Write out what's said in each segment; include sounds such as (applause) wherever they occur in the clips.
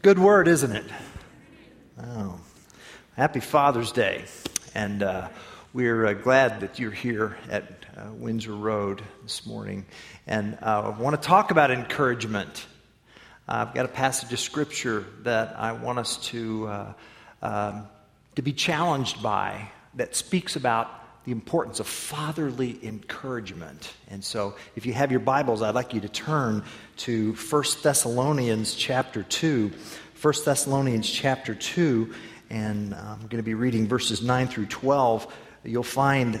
Good word, isn't it? Oh, happy Father's Day. And uh, we're uh, glad that you're here at uh, Windsor Road this morning. And uh, I want to talk about encouragement. I've got a passage of scripture that I want us to, uh, um, to be challenged by that speaks about the importance of fatherly encouragement. And so, if you have your Bibles, I'd like you to turn to 1 Thessalonians chapter 2. 1 Thessalonians chapter 2, and I'm going to be reading verses 9 through 12. You'll find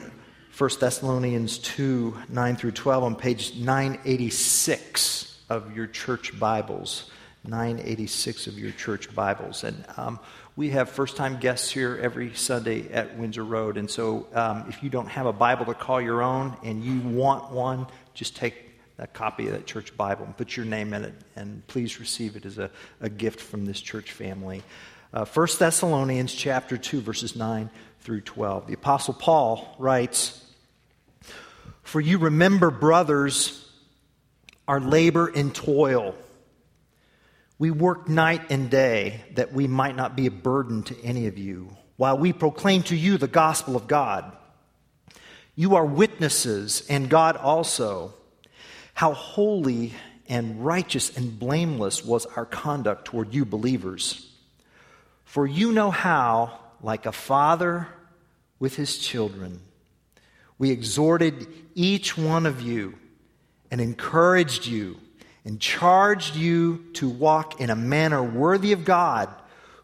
1 Thessalonians 2, 9 through 12 on page 986 of your church Bibles. 986 of your church Bibles. And um, we have first time guests here every Sunday at Windsor Road. And so um, if you don't have a Bible to call your own and you want one, just take a copy of that church Bible and put your name in it. And please receive it as a, a gift from this church family. Uh, 1 Thessalonians chapter 2, verses 9 through 12. The Apostle Paul writes, For you remember, brothers, our labor and toil we work night and day that we might not be a burden to any of you, while we proclaim to you the gospel of God. You are witnesses, and God also, how holy and righteous and blameless was our conduct toward you believers. For you know how, like a father with his children, we exhorted each one of you and encouraged you and charged you to walk in a manner worthy of God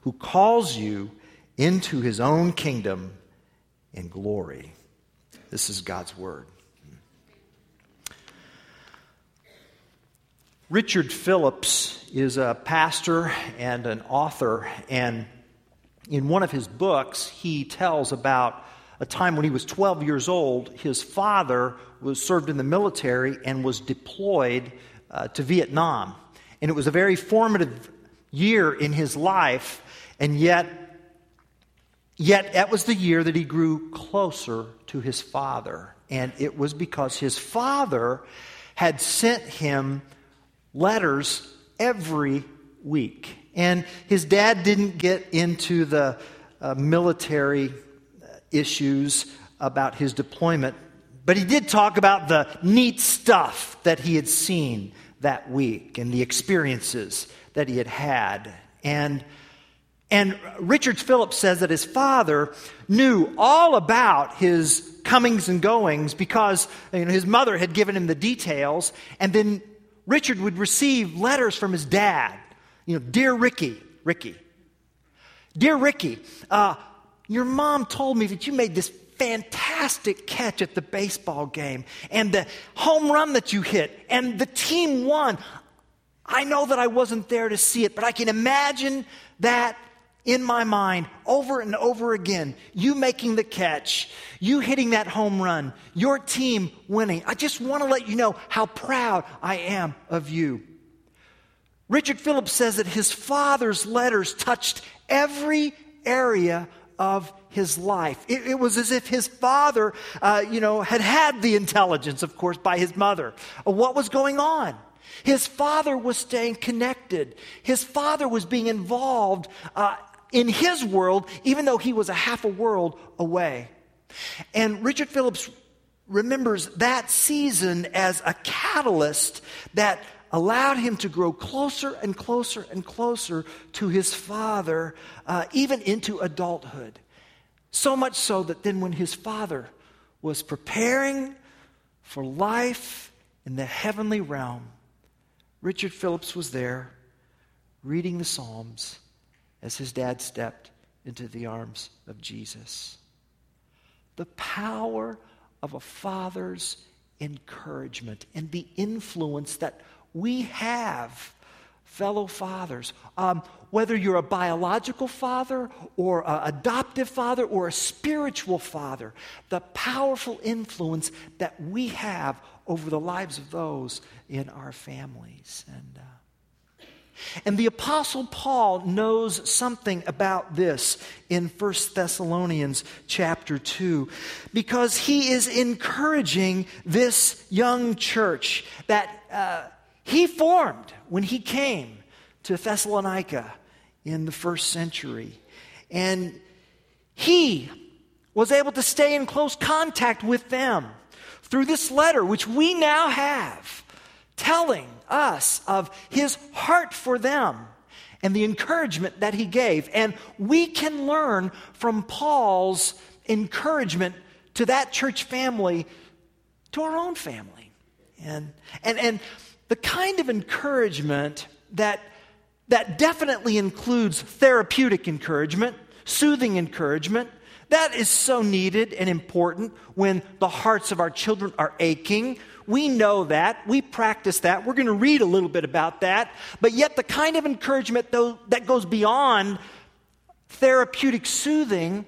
who calls you into his own kingdom and glory. This is God's word. Richard Phillips is a pastor and an author, and in one of his books, he tells about a time when he was 12 years old. His father was served in the military and was deployed uh, to Vietnam. And it was a very formative year in his life, and yet, yet that was the year that he grew closer to his father. And it was because his father had sent him letters every week. And his dad didn't get into the uh, military issues about his deployment, but he did talk about the neat stuff that he had seen that week and the experiences that he had had. And, and Richard Phillips says that his father knew all about his comings and goings because you know, his mother had given him the details. And then Richard would receive letters from his dad. You know, Dear Ricky, Ricky, Dear Ricky, uh, your mom told me that you made this fantastic catch at the baseball game and the home run that you hit and the team won. I know that I wasn't there to see it, but I can imagine that in my mind over and over again. You making the catch, you hitting that home run, your team winning. I just want to let you know how proud I am of you. Richard Phillips says that his father's letters touched every area of his life. It, it, was as if his father, uh, you know, had had the intelligence, of course, by his mother of what was going on. His father was staying connected. His father was being involved uh, in his world, even though he was a half a world away. And Richard Phillips remembers that season as a catalyst that allowed him to grow closer and closer and closer to his father, uh, even into adulthood. So much so that then, when his father was preparing for life in the heavenly realm, Richard Phillips was there reading the Psalms as his dad stepped into the arms of Jesus. The power of a father's encouragement and the influence that we have fellow fathers. Um, whether you're a biological father or an adoptive father or a spiritual father, the powerful influence that we have over the lives of those in our families. And, uh, and the Apostle Paul knows something about this in 1 Thessalonians chapter 2 because he is encouraging this young church that. Uh, he formed when he came to Thessalonica in the first century. And he was able to stay in close contact with them through this letter, which we now have, telling us of his heart for them and the encouragement that he gave. And we can learn from Paul's encouragement to that church family, to our own family. And, and, and the kind of encouragement that, that definitely includes therapeutic encouragement, soothing encouragement, that is so needed and important when the hearts of our children are aching. We know that. We practice that. We're going to read a little bit about that. But yet, the kind of encouragement, though, that goes beyond therapeutic soothing,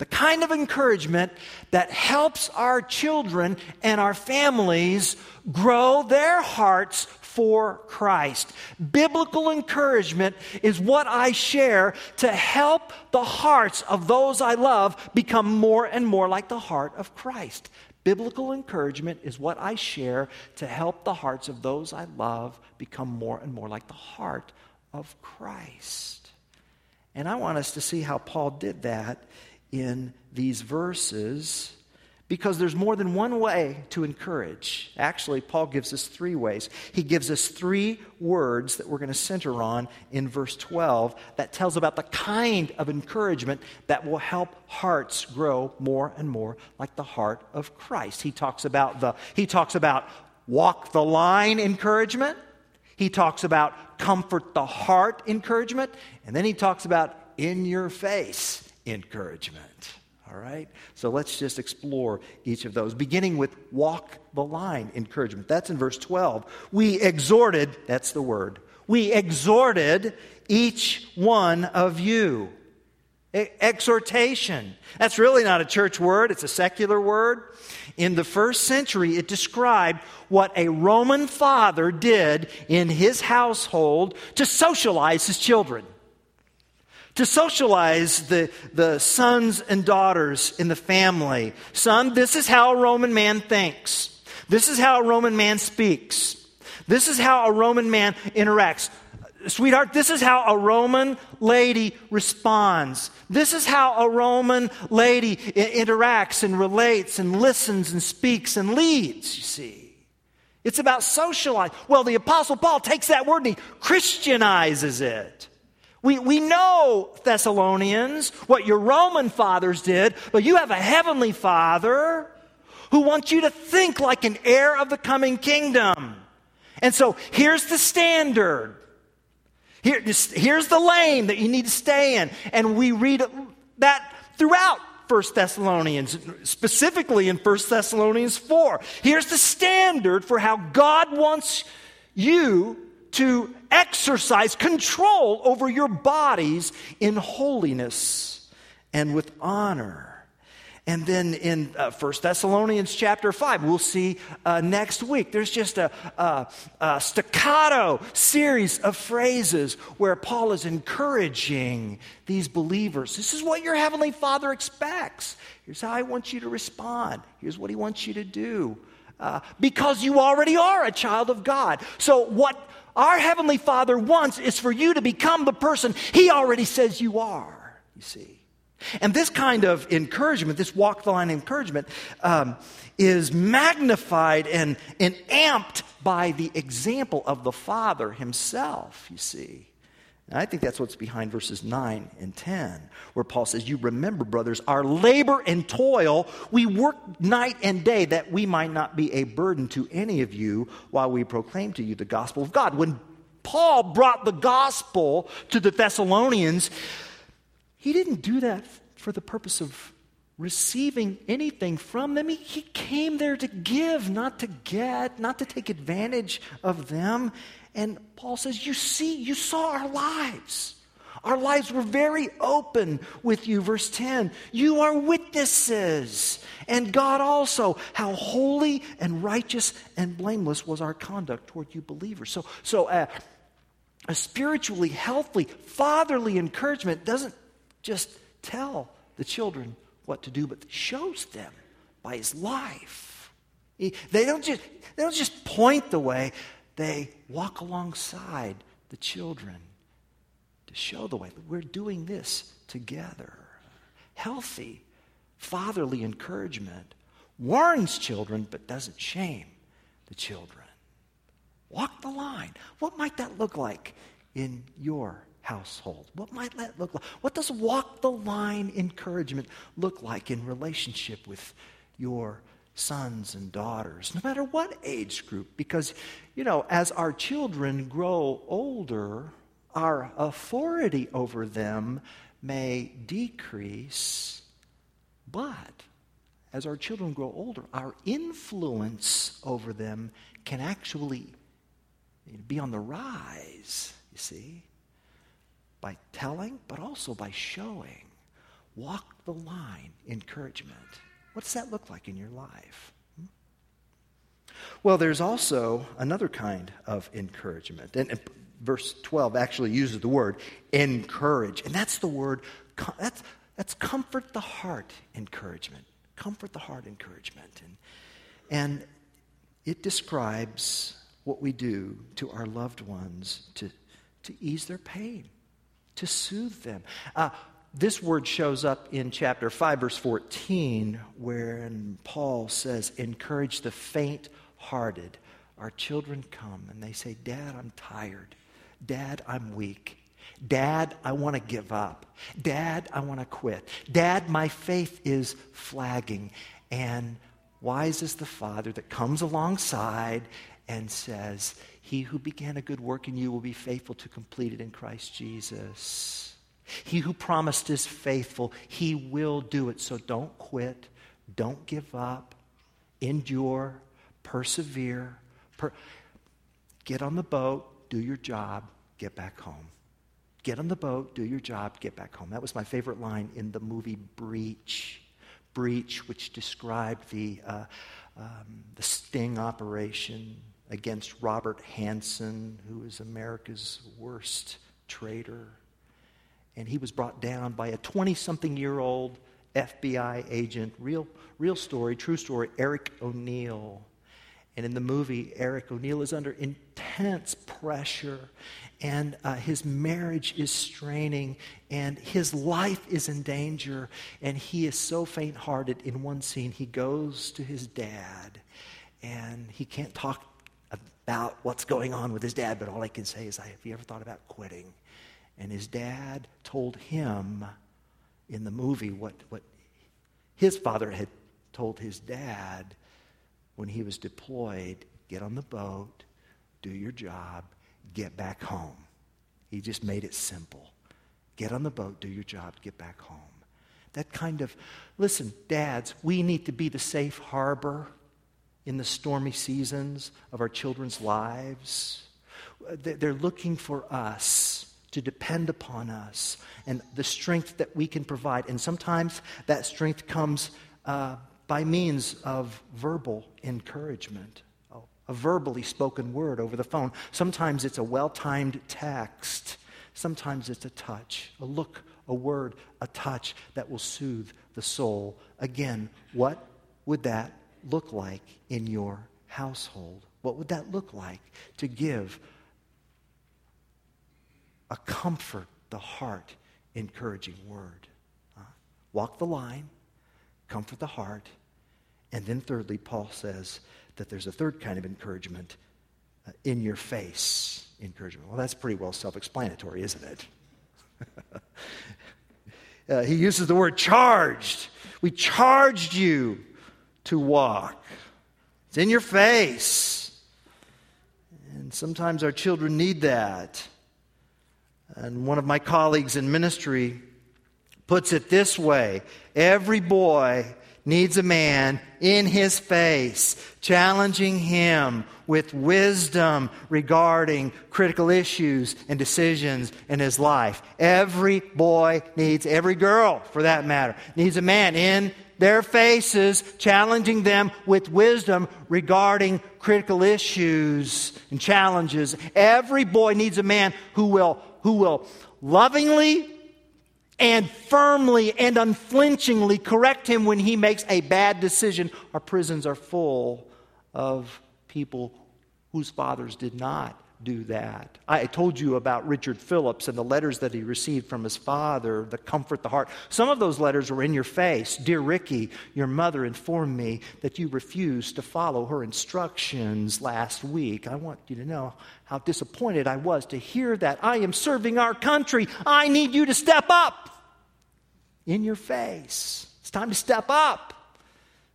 the kind of encouragement that helps our children and our families grow their hearts for Christ. Biblical encouragement is what I share to help the hearts of those I love become more and more like the heart of Christ. Biblical encouragement is what I share to help the hearts of those I love become more and more like the heart of Christ. And I want us to see how Paul did that in these verses because there's more than one way to encourage. Actually, Paul gives us three ways. He gives us three words that we're going to center on in verse 12 that tells about the kind of encouragement that will help hearts grow more and more like the heart of Christ. He talks about the he talks about walk the line encouragement. He talks about comfort the heart encouragement, and then he talks about in your face encouragement. All right? So let's just explore each of those, beginning with walk the line encouragement. That's in verse 12. We exhorted, that's the word, we exhorted each one of you. Exhortation. That's really not a church word, it's a secular word. In the first century, it described what a Roman father did in his household to socialize his children to socialize the, the sons and daughters in the family. Son, this is how a Roman man thinks. This is how a Roman man speaks. This is how a Roman man interacts. Sweetheart, this is how a Roman lady responds. This is how a Roman lady I- interacts and relates and listens and speaks and leads, you see. It's about socializing. Well, the Apostle Paul takes that word and he Christianizes it. We, we know, Thessalonians, what your Roman fathers did, but you have a heavenly father who wants you to think like an heir of the coming kingdom. And so here's the standard. Here, here's the lane that you need to stay in. And we read that throughout 1 Thessalonians, specifically in 1 Thessalonians 4. Here's the standard for how God wants you to exercise control over your bodies in holiness and with honor. And then in uh, 1 Thessalonians chapter 5, we'll see uh, next week, there's just a, a, a staccato series of phrases where Paul is encouraging these believers. This is what your Heavenly Father expects. Here's how I want you to respond. Here's what He wants you to do. Uh, because you already are a child of God. So, what our Heavenly Father wants is for you to become the person He already says you are, you see. And this kind of encouragement, this walk the line encouragement, um, is magnified and, and amped by the example of the Father Himself, you see. And I think that's what's behind verses 9 and 10, where Paul says, You remember, brothers, our labor and toil, we work night and day that we might not be a burden to any of you while we proclaim to you the gospel of God. When Paul brought the gospel to the Thessalonians, he didn't do that for the purpose of receiving anything from them. He, he came there to give, not to get, not to take advantage of them. And Paul says, You see, you saw our lives. Our lives were very open with you. Verse 10 You are witnesses, and God also, how holy and righteous and blameless was our conduct toward you believers. So, so uh, a spiritually healthy, fatherly encouragement doesn't just tell the children what to do, but shows them by his life. They don't just, they don't just point the way, they walk alongside the children to show the way. We're doing this together. Healthy, fatherly encouragement warns children but doesn't shame the children. Walk the line. What might that look like in your household? What might that look like? What does walk the line encouragement look like in relationship with your sons and daughters, no matter what age group? Because, you know, as our children grow older, our authority over them may decrease, but as our children grow older, our influence over them can actually be on the rise, you see, by telling, but also by showing. Walk the line, encouragement. What does that look like in your life? Well, there's also another kind of encouragement. And, and verse 12 actually uses the word encourage. And that's the word, that's, that's comfort the heart encouragement. Comfort the heart encouragement. And, and it describes what we do to our loved ones to, to ease their pain, to soothe them. Uh, this word shows up in chapter 5, verse 14, wherein Paul says, Encourage the faint hearted. Our children come and they say, Dad, I'm tired. Dad, I'm weak. Dad, I want to give up. Dad, I want to quit. Dad, my faith is flagging. And wise is the father that comes alongside and says, He who began a good work in you will be faithful to complete it in Christ Jesus. He who promised is faithful. He will do it. So don't quit. Don't give up. Endure. Persevere. Per- get on the boat. Do your job. Get back home. Get on the boat, do your job, get back home. That was my favorite line in the movie Breach. Breach, which described the, uh, um, the sting operation against Robert Hanssen, who was America's worst traitor. And he was brought down by a 20 something year old FBI agent, real, real story, true story, Eric O'Neill. And in the movie, Eric O'Neill is under intense pressure, and uh, his marriage is straining, and his life is in danger, and he is so faint hearted. In one scene, he goes to his dad, and he can't talk about what's going on with his dad, but all I can say is, Have you ever thought about quitting? And his dad told him in the movie what, what his father had told his dad when he was deployed get on the boat, do your job, get back home. He just made it simple. Get on the boat, do your job, get back home. That kind of, listen, dads, we need to be the safe harbor in the stormy seasons of our children's lives. They're looking for us to depend upon us and the strength that we can provide. And sometimes that strength comes uh, by means of verbal encouragement, a verbally spoken word over the phone. Sometimes it's a well timed text. Sometimes it's a touch, a look, a word, a touch that will soothe the soul. Again, what would that look like in your household? What would that look like to give a comfort, the heart, encouraging word? Uh, walk the line, comfort the heart, and then, thirdly, Paul says that there's a third kind of encouragement uh, in your face encouragement. Well, that's pretty well self explanatory, isn't it? (laughs) uh, he uses the word charged. We charged you to walk, it's in your face. And sometimes our children need that. And one of my colleagues in ministry puts it this way every boy needs a man in his face, challenging him with wisdom regarding critical issues and decisions in his life. Every boy needs, every girl for that matter, needs a man in their faces, challenging them with wisdom regarding critical issues and challenges. Every boy needs a man who will, who will lovingly and firmly and unflinchingly correct him when he makes a bad decision. Our prisons are full of people whose fathers did not do that. I told you about Richard Phillips and the letters that he received from his father, the comfort the heart. Some of those letters were in your face. Dear Ricky, your mother informed me that you refused to follow her instructions last week. I want you to know how disappointed I was to hear that. I am serving our country. I need you to step up. In your face. It's time to step up.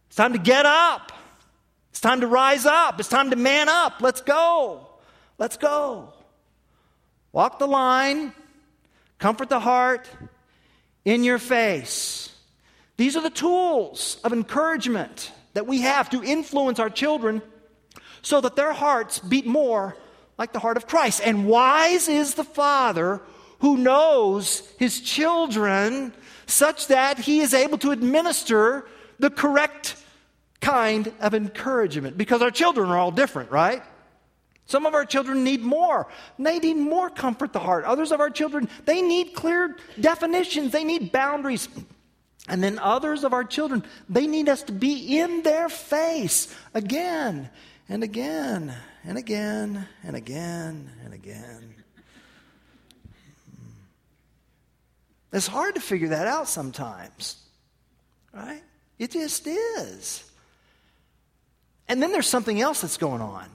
It's time to get up. It's time to rise up. It's time to man up. Let's go. Let's go. Walk the line, comfort the heart, in your face. These are the tools of encouragement that we have to influence our children so that their hearts beat more like the heart of Christ. And wise is the Father who knows his children such that he is able to administer the correct kind of encouragement. Because our children are all different, right? Some of our children need more. They need more comfort the heart. Others of our children, they need clear definitions. They need boundaries. And then others of our children, they need us to be in their face again and again and again and again and again. Hmm. It's hard to figure that out sometimes, right? It just is. And then there's something else that's going on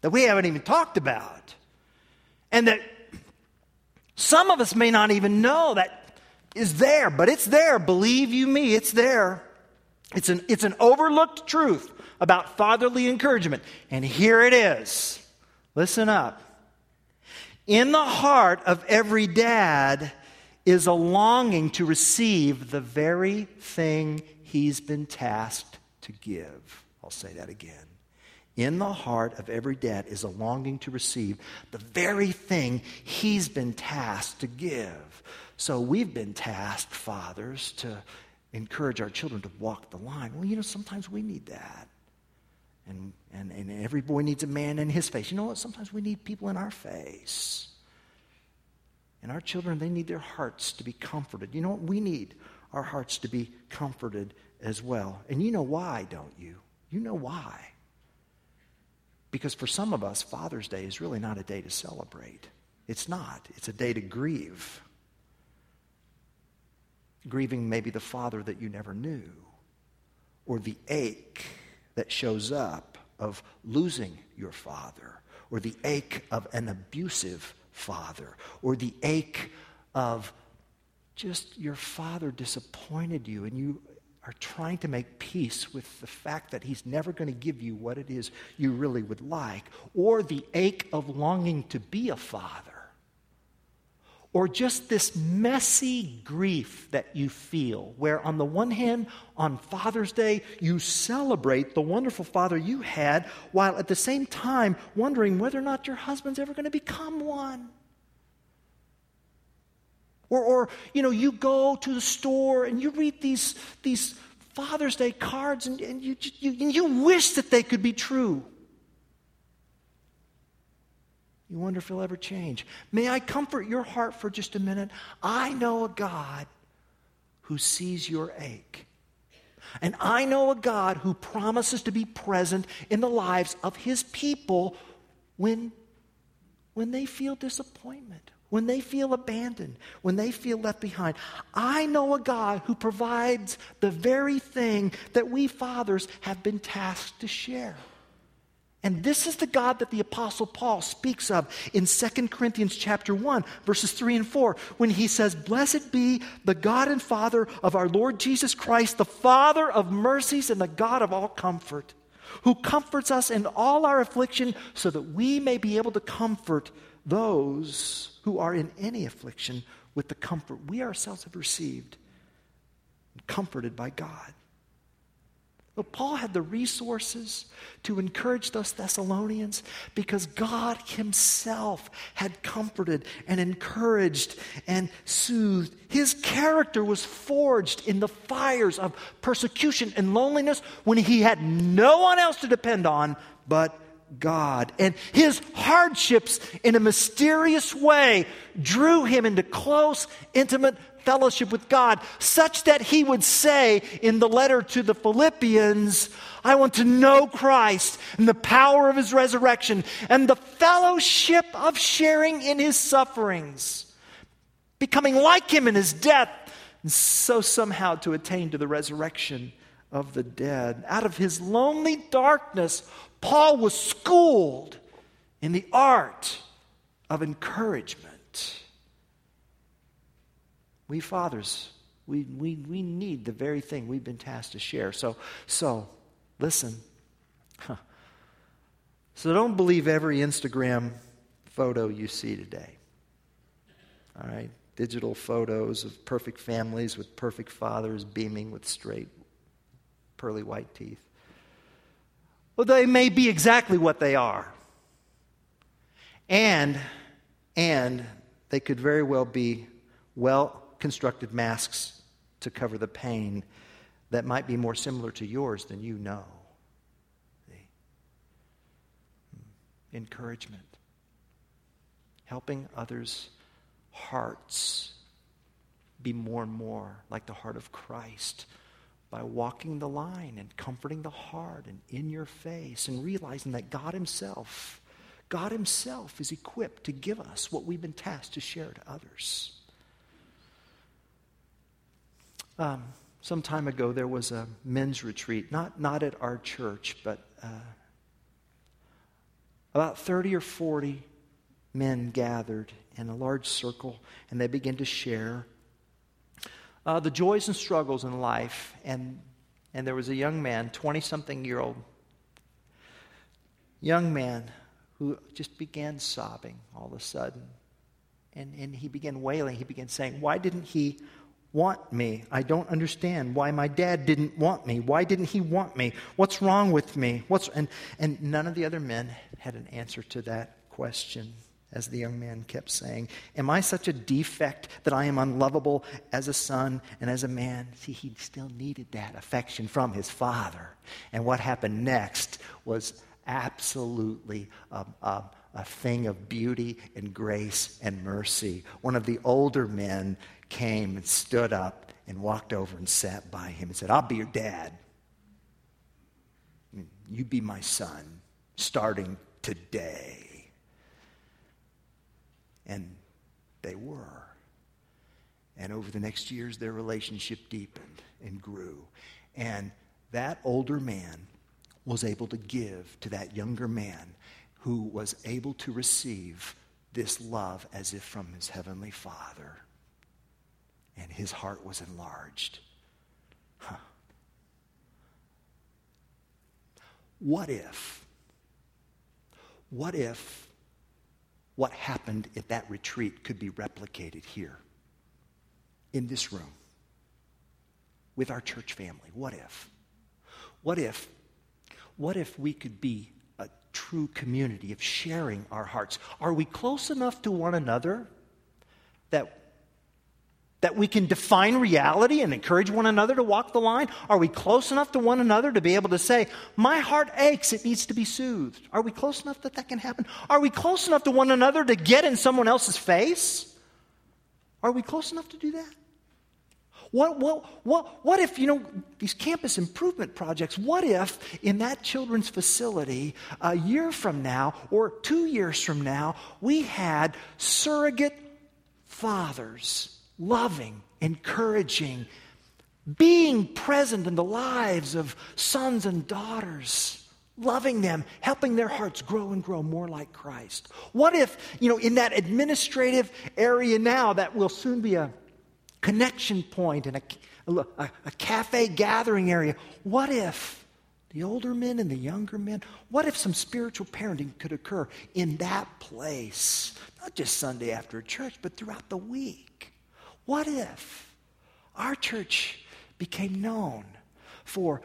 that we haven't even talked about. And that some of us may not even know that is there, but it's there. Believe you me, it's there. It's an, it's an overlooked truth about fatherly encouragement. And here it is. Listen up. In the heart of every dad is a longing to receive the very thing he's been tasked to give. I'll say that again. In the heart of every dad is a longing to receive the very thing he's been tasked to give. So we've been tasked, fathers, to encourage our children to walk the line. Well, you know, sometimes we need that. And, and, and every boy needs a man in his face. You know what? Sometimes we need people in our face. And our children, they need their hearts to be comforted. You know what? We need our hearts to be comforted as well. And you know why, don't you? You know why. Because for some of us, Father's Day is really not a day to celebrate. It's not, it's a day to grieve. Grieving maybe the father that you never knew, or the ache that shows up of losing your father, or the ache of an abusive father, or the ache of just your father disappointed you and you are trying to make peace with the fact that he's never going to give you what it is you really would like, or the ache of longing to be a father, or just this messy grief that you feel, where on the one hand, on Father's Day, you celebrate the wonderful father you had, while at the same time wondering whether or not your husband's ever going to become one. Or, or, you know, you go to the store and you read these, these Father's Day cards and, and you, you, you wish that they could be true. You wonder if he'll ever change. May I comfort your heart for just a minute? I know a God who sees your ache. And I know a God who promises to be present in the lives of his people when, when they feel disappointment when they feel abandoned, when they feel left behind. I know a God who provides the very thing that we fathers have been tasked to share. And this is the God that the apostle Paul speaks of in 2 Corinthians chapter 1 verses 3 and 4 when he says, "Blessed be the God and Father of our Lord Jesus Christ, the Father of mercies and the God of all comfort, who comforts us in all our affliction so that we may be able to comfort those who are in any affliction with the comfort we ourselves have received, comforted by God. Well, Paul had the resources to encourage those Thessalonians because God Himself had comforted and encouraged and soothed. His character was forged in the fires of persecution and loneliness when he had no one else to depend on but God. And his hardships, in a mysterious way, drew him into close, intimate fellowship with God, such that he would say in the letter to the Philippians, I want to know Christ and the power of his resurrection and the fellowship of sharing in his sufferings, becoming like him in his death, and so somehow to attain to the resurrection of the dead. Out of his lonely darkness, Paul was schooled in the art of encouragement. We fathers, we, we, we need the very thing we've been tasked to share. So, so listen. Huh. So don't believe every Instagram photo you see today. All right? Digital photos of perfect families with perfect fathers beaming with straight, pearly white teeth. Well, they may be exactly what they are. And, and they could very well be well constructed masks to cover the pain that might be more similar to yours than you know. Hmm. Encouragement. Helping others' hearts be more and more like the heart of Christ by walking the line and comforting the heart and in your face and realizing that God Himself, God Himself is equipped to give us what we've been tasked to share to others. Um, some time ago, there was a men's retreat, not, not at our church, but uh, about 30 or 40 men gathered in a large circle, and they began to share uh, the joys and struggles in life. And, and there was a young man, 20 something year old, young man, who just began sobbing all of a sudden. And, and he began wailing. He began saying, Why didn't he want me? I don't understand why my dad didn't want me. Why didn't he want me? What's wrong with me? What's, and, and none of the other men had an answer to that question as the young man kept saying. Am I such a defect that I am unlovable as a son and as a man? See, he still needed that affection from his father. And what happened next was absolutely a, a, a thing of beauty and grace and mercy. One of the older men came and stood up and walked over and sat by him and said, I'll be your dad. You be my son starting today. And they were. And over the next years, their relationship deepened and grew. And that older man was able to give to that younger man who was able to receive this love as if from his heavenly Father. And his heart was enlarged. Huh. What if? What if what happened at that retreat could be replicated here in this room with our church family. What if? What if? What if we could be a true community of sharing our hearts? Are we close enough to one another that that we can define reality and encourage one another to walk the line? Are we close enough to one another to be able to say, My heart aches, it needs to be soothed? Are we close enough that that can happen? Are we close enough to one another to get in someone else's face? Are we close enough to do that? What, what, what, what if, you know, these campus improvement projects, what if in that children's facility a year from now or two years from now, we had surrogate fathers loving, encouraging, being present in the lives of sons and daughters, loving them, helping their hearts grow and grow more like Christ. What if, you know, in that administrative area now that will soon be a connection point and a, a, a cafe gathering area, what if the older men and the younger men, what if some spiritual parenting could occur in that place? Not just Sunday after church, but throughout the week. What if our church became known for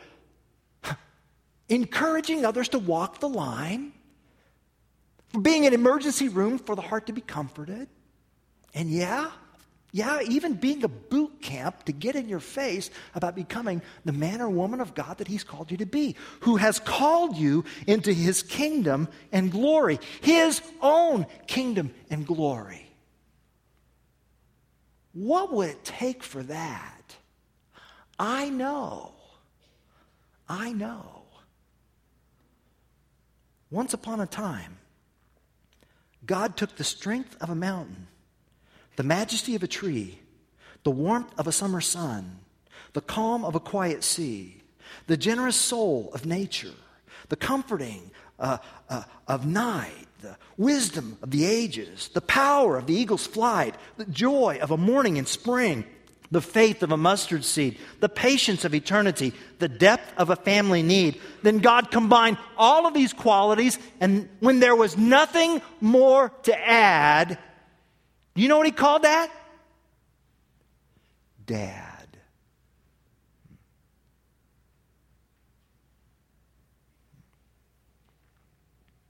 encouraging others to walk the line, for being an emergency room for the heart to be comforted, and yeah, yeah, even being a boot camp to get in your face about becoming the man or woman of God that He's called you to be, who has called you into His kingdom and glory, His own kingdom and glory. What would it take for that? I know. I know. Once upon a time, God took the strength of a mountain, the majesty of a tree, the warmth of a summer sun, the calm of a quiet sea, the generous soul of nature, the comforting uh, uh, of night, the wisdom of the ages, the power of the eagle's flight, the joy of a morning in spring, the faith of a mustard seed, the patience of eternity, the depth of a family need. Then God combined all of these qualities, and when there was nothing more to add, you know what he called that? Dad.